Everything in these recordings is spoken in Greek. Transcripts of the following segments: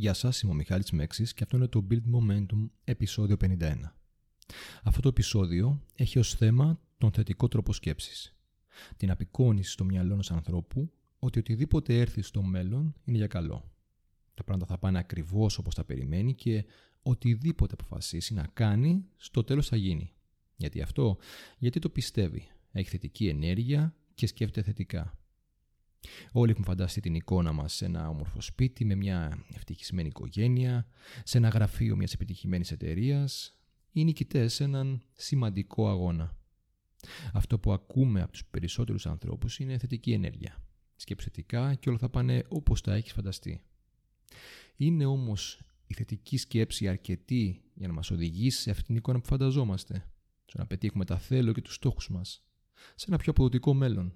Γεια σας, είμαι ο Μιχάλης Μέξης και αυτό είναι το Build Momentum επεισόδιο 51. Αυτό το επεισόδιο έχει ως θέμα τον θετικό τρόπο σκέψης. Την απεικόνηση στο μυαλό ενός ανθρώπου ότι οτιδήποτε έρθει στο μέλλον είναι για καλό. Τα πράγματα θα πάνε ακριβώς όπως τα περιμένει και οτιδήποτε αποφασίσει να κάνει στο τέλος θα γίνει. Γιατί αυτό, γιατί το πιστεύει. Έχει θετική ενέργεια και σκέφτεται θετικά. Όλοι έχουν φανταστεί την εικόνα μας σε ένα όμορφο σπίτι με μια ευτυχισμένη οικογένεια, σε ένα γραφείο μιας επιτυχημένης εταιρείας ή νικητές σε έναν σημαντικό αγώνα. Αυτό που ακούμε από τους περισσότερους ανθρώπους είναι θετική ενέργεια. Σκέψου θετικά και όλα θα πάνε όπως τα έχεις φανταστεί. Είναι όμως η θετική σκέψη αρκετή για να μας οδηγήσει σε αυτήν την εικόνα που φανταζόμαστε, στο να πετύχουμε τα θέλω και τους στόχους μας, σε ένα πιο αποδοτικό μέλλον.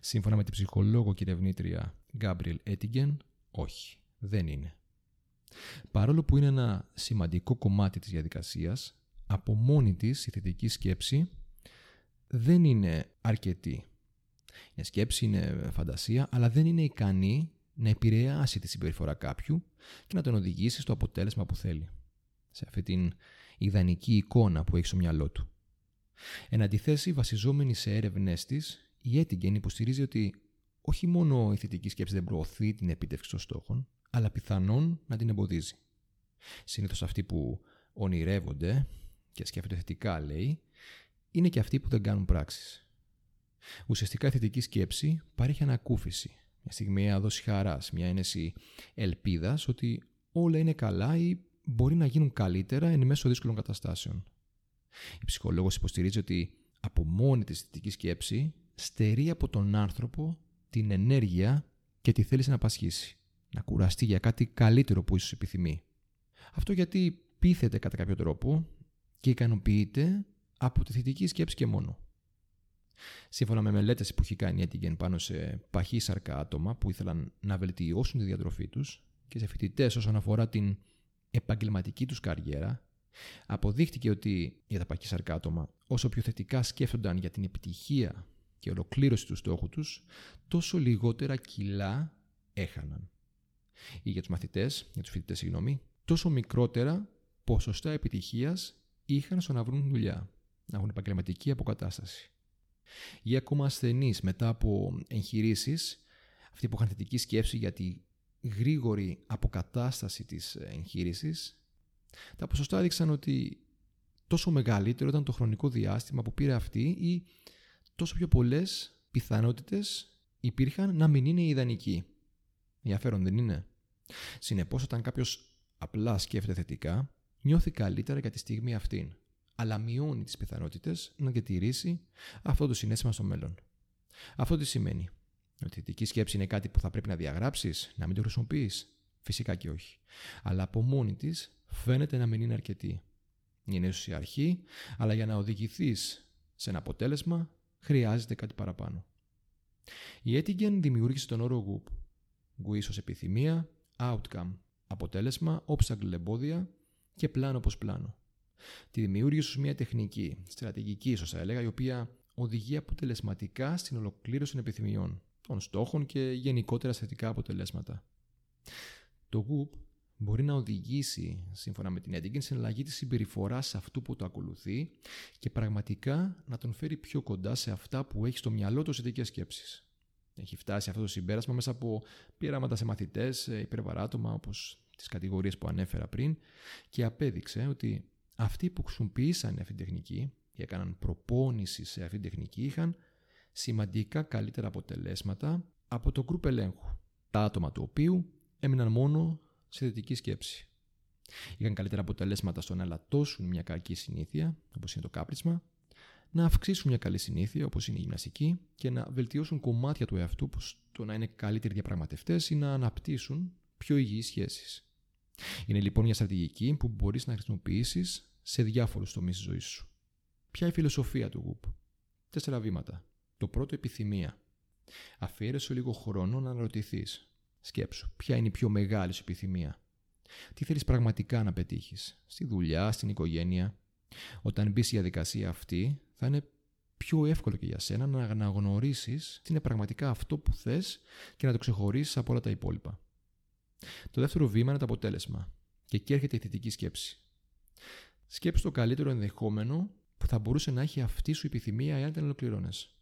Σύμφωνα με την ψυχολόγο και ερευνήτρια Γκάμπριελ Έτιγκεν, όχι, δεν είναι. Παρόλο που είναι ένα σημαντικό κομμάτι της διαδικασίας, από μόνη της η θετική σκέψη δεν είναι αρκετή. Η σκέψη είναι φαντασία, αλλά δεν είναι ικανή να επηρεάσει τη συμπεριφορά κάποιου και να τον οδηγήσει στο αποτέλεσμα που θέλει. Σε αυτή την ιδανική εικόνα που έχει στο μυαλό του. Εν αντιθέσει, βασιζόμενη σε έρευνές της, η Έτιγκεν υποστηρίζει ότι όχι μόνο η θετική σκέψη δεν προωθεί την επίτευξη των στόχων, αλλά πιθανόν να την εμποδίζει. Συνήθως αυτοί που ονειρεύονται και σκέφτονται θετικά, λέει, είναι και αυτοί που δεν κάνουν πράξεις. Ουσιαστικά η θετική σκέψη παρέχει ανακούφιση, μια στιγμή δώσει χαράς, μια ένεση ελπίδας ότι όλα είναι καλά ή μπορεί να γίνουν καλύτερα εν μέσω δύσκολων καταστάσεων. Η ψυχολόγος υποστηρίζει ότι από μόνη της θετική σκέψη στερεί από τον άνθρωπο την ενέργεια και τη θέληση να πασχίσει, να κουραστεί για κάτι καλύτερο που ίσως επιθυμεί. Αυτό γιατί πείθεται κατά κάποιο τρόπο και ικανοποιείται από τη θετική σκέψη και μόνο. Σύμφωνα με μελέτες που έχει κάνει η Έτιγεν πάνω σε παχύσαρκα άτομα που ήθελαν να βελτιώσουν τη διατροφή τους και σε φοιτητές όσον αφορά την επαγγελματική τους καριέρα, αποδείχτηκε ότι για τα παχύσαρκα άτομα, όσο πιο θετικά σκέφτονταν για την επιτυχία και ολοκλήρωση τους στόχους τους, τόσο λιγότερα κιλά έχαναν. Ή για τους μαθητές, για τους φοιτητές, συγγνώμη, τόσο μικρότερα ποσοστά επιτυχίας είχαν στο να βρουν δουλειά, να έχουν επαγγελματική αποκατάσταση ή ακόμα ασθενείς μετά από εγχειρήσεις, αυτοί που είχαν θετική σκέψη για τη γρήγορη αποκατάσταση της εγχείρηση, τα ποσοστά έδειξαν ότι τόσο μεγαλύτερο ήταν το χρονικό διάστημα που πήρε αυτή ή τόσο πιο πολλές πιθανότητες υπήρχαν να μην είναι ιδανικοί. Ενδιαφέρον δεν είναι; Συνεπώς όταν κάποιος απλά σκέφτεται θετικά, νιώθει καλύτερα για τη στιγμή αυτήν αλλά μειώνει τις πιθανότητες να διατηρήσει αυτό το συνέστημα στο μέλλον. Αυτό τι σημαίνει; Ότι η θετική σκέψη είναι κάτι που θα πρέπει να διαγράψεις, να μην το χρησιμοποιείς; Φυσικά και όχι. Αλλά από μόνη της φαίνεται να μην είναι αρκετή. Είναι ίσως η αρχή, αλλά για να οδηγηθείς σε ένα αποτέλεσμα χρειάζεται κάτι παραπάνω. Η Έτιγεν δημιούργησε τον όρο GUP. GUIS ως επιθυμία, outcome, αποτέλεσμα, obstacle εμπόδια και πλάνο όπως πλάνο. Τη δημιούργησε μια τεχνική, στρατηγική ίσως θα έλεγα, η οποία οδηγεί αποτελεσματικά στην ολοκλήρωση των επιθυμιών, των στόχων και γενικότερα θετικά αποτελέσματα. Το GUP μπορεί να οδηγήσει, σύμφωνα με την Έντιγκεν, στην αλλαγή της συμπεριφοράς αυτού που το ακολουθεί και πραγματικά να τον φέρει πιο κοντά σε αυτά που έχει στο μυαλό του θετικέ σκέψεις. Έχει φτάσει αυτό το συμπέρασμα μέσα από πειράματα σε μαθητές, υπερβαράτομα όπως τις κατηγορίες που ανέφερα πριν και απέδειξε ότι αυτοί που χρησιμοποίησαν αυτή την τεχνική και έκαναν προπόνηση σε αυτή την τεχνική είχαν σημαντικά καλύτερα αποτελέσματα από το γκρουπ ελέγχου, τα άτομα του οποίου έμειναν μόνο σε θετική σκέψη. Είχαν καλύτερα αποτελέσματα στο να ελαττώσουν μια κακή συνήθεια, όπως είναι το κάπρισμα, να αυξήσουν μια καλή συνήθεια, όπως είναι η γυμναστική, και να βελτιώσουν κομμάτια του εαυτού, όπως το να είναι καλύτεροι διαπραγματευτές ή να αναπτύσσουν πιο υγιείς σχέσεις. Είναι λοιπόν μια στρατηγική που μπορείς να χρησιμοποιήσεις σε διάφορους τομείς της ζωής σου. Ποια είναι η φιλοσοφία του Γουπ; Τέσσερα βήματα. Το πρώτο επιθυμία. Αφιέρεσαι λίγο χρόνο να αναρωτηθείς. Σκέψου, ποια είναι η πιο μεγάλη σου επιθυμία; Τι θέλεις πραγματικά να πετύχεις; Στη δουλειά, στην οικογένεια; Όταν μπεις στη διαδικασία αυτή, θα είναι πιο εύκολο και για σένα να αναγνωρίσεις τι είναι πραγματικά αυτό που θες και να το ξεχωρίσεις από όλα τα υπόλοιπα. Το δεύτερο βήμα είναι το αποτέλεσμα. Και εκεί έρχεται η θετική σκέψη. Σκέψει το καλύτερο ενδεχόμενο που θα μπορούσε να έχει αυτή σου επιθυμία εάν την ολοκληρώνες.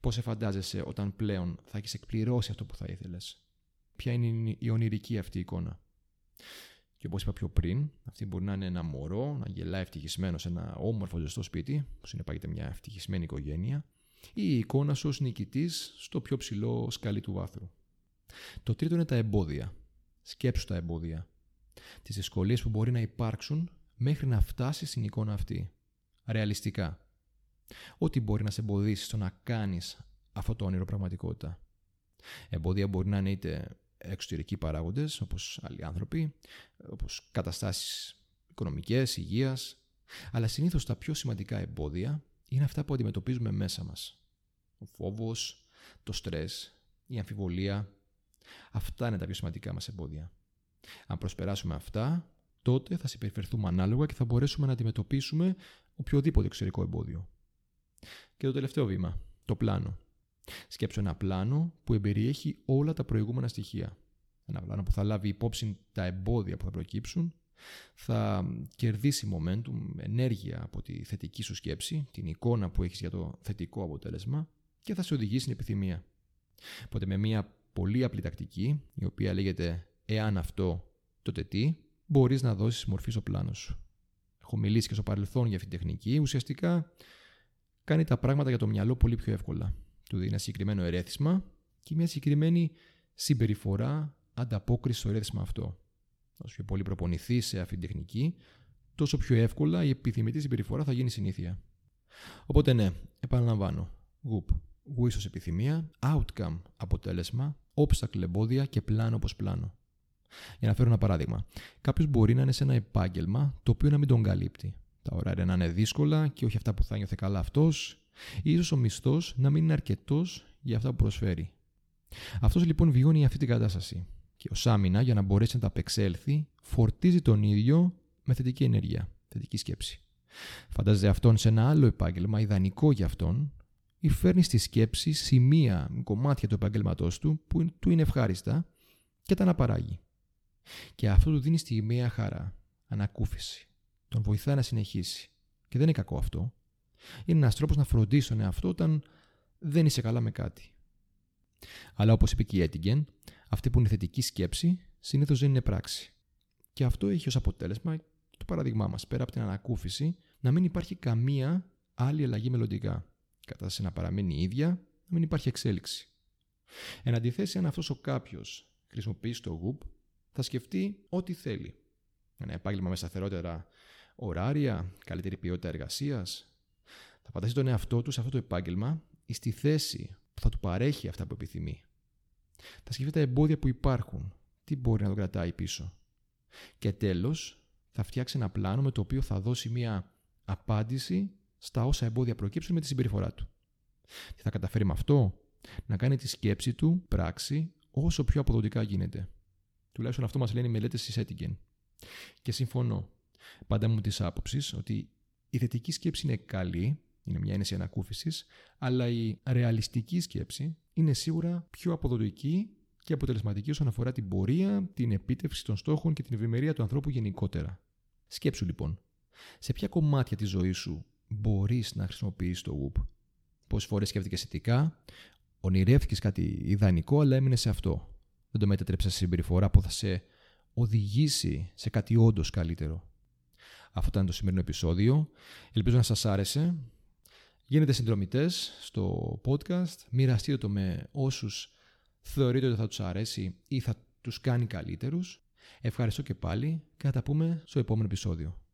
Πώς σε φαντάζεσαι όταν πλέον θα έχεις εκπληρώσει αυτό που θα ήθελες; Ποια είναι η ονειρική αυτή εικόνα. Και όπως είπα πιο πριν, αυτή μπορεί να είναι ένα μωρό, να γελάει ευτυχισμένος σε ένα όμορφο ζεστό σπίτι, που συνεπάγεται μια ευτυχισμένη οικογένεια, ή η εικόνα σου ως νικητής στο πιο ψηλό σκαλί του βάθρου. Το τρίτο είναι τα εμπόδια. Σκέψου τα εμπόδια. Τις δυσκολίες που μπορεί να υπάρξουν μέχρι να φτάσεις στην εικόνα αυτή. Ρεαλιστικά. Ό,τι μπορεί να σε εμποδίσει στο να κάνεις αυτό το όνειρο πραγματικότητα. Εμπόδια μπορεί να είναι είτε εξωτερικοί παράγοντες, όπως άλλοι άνθρωποι, όπως καταστάσεις οικονομικές, υγείας, αλλά συνήθως τα πιο σημαντικά εμπόδια είναι αυτά που αντιμετωπίζουμε μέσα μας. Ο φόβος, το στρες, η αμφιβολία, αυτά είναι τα πιο σημαντικά μας εμπόδια. Αν προσπεράσουμε αυτά, τότε θα συμπεριφερθούμε ανάλογα και θα μπορέσουμε να αντιμετωπίσουμε οποιοδήποτε εξωτερικό εμπόδιο. Και το τελευταίο βήμα, το πλάνο. Σκέψω ένα πλάνο που εμπεριέχει όλα τα προηγούμενα στοιχεία. Ένα πλάνο που θα λάβει υπόψη τα εμπόδια που θα προκύψουν, θα κερδίσει momentum, ενέργεια από τη θετική σου σκέψη, την εικόνα που έχεις για το θετικό αποτέλεσμα και θα σε οδηγήσει στην επιθυμία. Οπότε με μια πολύ απλή τακτική, η οποία λέγεται «εάν αυτό, τότε τι», μπορείς να δώσεις μορφή στο πλάνο σου. Έχω μιλήσει και στο παρελθόν για αυτή την τεχνική. Ουσιαστικά κάνει τα πράγματα για το μυαλό πολύ πιο εύκολα του δίνει ένα συγκεκριμένο ερέθισμα και μια συγκεκριμένη συμπεριφορά ανταπόκριση στο ερέθισμα αυτό. Όσο πιο πολύ προπονηθεί σε αυτή την τεχνική, τόσο πιο εύκολα η επιθυμητή συμπεριφορά θα γίνει συνήθεια. Οπότε ναι, επαναλαμβάνω. Γουπ. Wish επιθυμία, outcome αποτέλεσμα, obstacle εμπόδια και πλάνο όπως πλάνο. Για να φέρω ένα παράδειγμα. Κάποιος μπορεί να είναι σε ένα επάγγελμα το οποίο να μην τον καλύπτει. Τα ωράρια να είναι δύσκολα και όχι αυτά που θα νιώθε καλά αυτός, Ίσως ο μισθός να μην είναι αρκετός για αυτά που προσφέρει. Αυτός λοιπόν βιώνει αυτή την κατάσταση. Και ω άμυνα, για να μπορέσει να τα απεξέλθει, φορτίζει τον ίδιο με θετική ενέργεια, θετική σκέψη. Φαντάζεται αυτόν σε ένα άλλο επάγγελμα, ιδανικό για αυτόν, ή φέρνει στη σκέψη σημεία, κομμάτια του επαγγελματό του που του είναι ευχάριστα και τα αναπαράγει. Και αυτό του δίνει στιγμιαία χαρά, ανακούφιση. Τον βοηθά να συνεχίσει. Και δεν είναι κακό αυτό. Είναι ένας τρόπος να φροντίσει τον εαυτό όταν δεν είσαι καλά με κάτι. Αλλά όπως είπε και η Έτιγκεν, αυτή που είναι θετική σκέψη συνήθως δεν είναι πράξη. Και αυτό έχει ως αποτέλεσμα το παράδειγμά μας. Πέρα από την ανακούφιση, να μην υπάρχει καμία άλλη αλλαγή μελλοντικά. Η κατάσταση να παραμένει η ίδια, να μην υπάρχει εξέλιξη. Εν αντιθέσει, αν αυτός ο κάποιος χρησιμοποιήσει το γουπ, θα σκεφτεί ό,τι θέλει. Ένα επάγγελμα με σταθερότερα ωράρια, καλύτερη ποιότητα εργασίας, θα φανταστεί τον εαυτό του σε αυτό το επάγγελμα ή στη θέση που θα του παρέχει αυτά που επιθυμεί. Θα σκεφτεί τα εμπόδια που υπάρχουν, τι μπορεί να τον κρατάει πίσω. Και τέλος, θα φτιάξει ένα πλάνο με το οποίο θα δώσει μια απάντηση στα όσα εμπόδια προκύψουν με τη συμπεριφορά του. Τι θα καταφέρει με αυτό, να κάνει τη σκέψη του πράξη όσο πιο αποδοτικά γίνεται. Τουλάχιστον αυτό μας λένε οι μελέτες της Έτιγκεν. Και συμφωνώ. Πάντα μου της άποψης ότι η θετική σκέψη είναι καλή είναι μια ένεση ανακούφισης, αλλά η ρεαλιστική σκέψη είναι σίγουρα πιο αποδοτική και αποτελεσματική όσον αφορά την πορεία, την επίτευξη των στόχων και την ευημερία του ανθρώπου γενικότερα. Σκέψου λοιπόν, σε ποια κομμάτια της ζωής σου μπορείς να χρησιμοποιήσει το WOOP. Πόσες φορές σκέφτηκες θετικά, ονειρεύτηκες κάτι ιδανικό, αλλά έμεινες σε αυτό. Δεν το μετέτρεψε σε συμπεριφορά που θα σε οδηγήσει σε κάτι όντως καλύτερο. Αυτό ήταν το σημερινό επεισόδιο. Ελπίζω να σας άρεσε. Γίνετε συνδρομητές στο podcast, μοιραστείτε το με όσους θεωρείτε ότι θα τους αρέσει ή θα τους κάνει καλύτερους. Ευχαριστώ και πάλι και θα τα πούμε στο επόμενο επεισόδιο.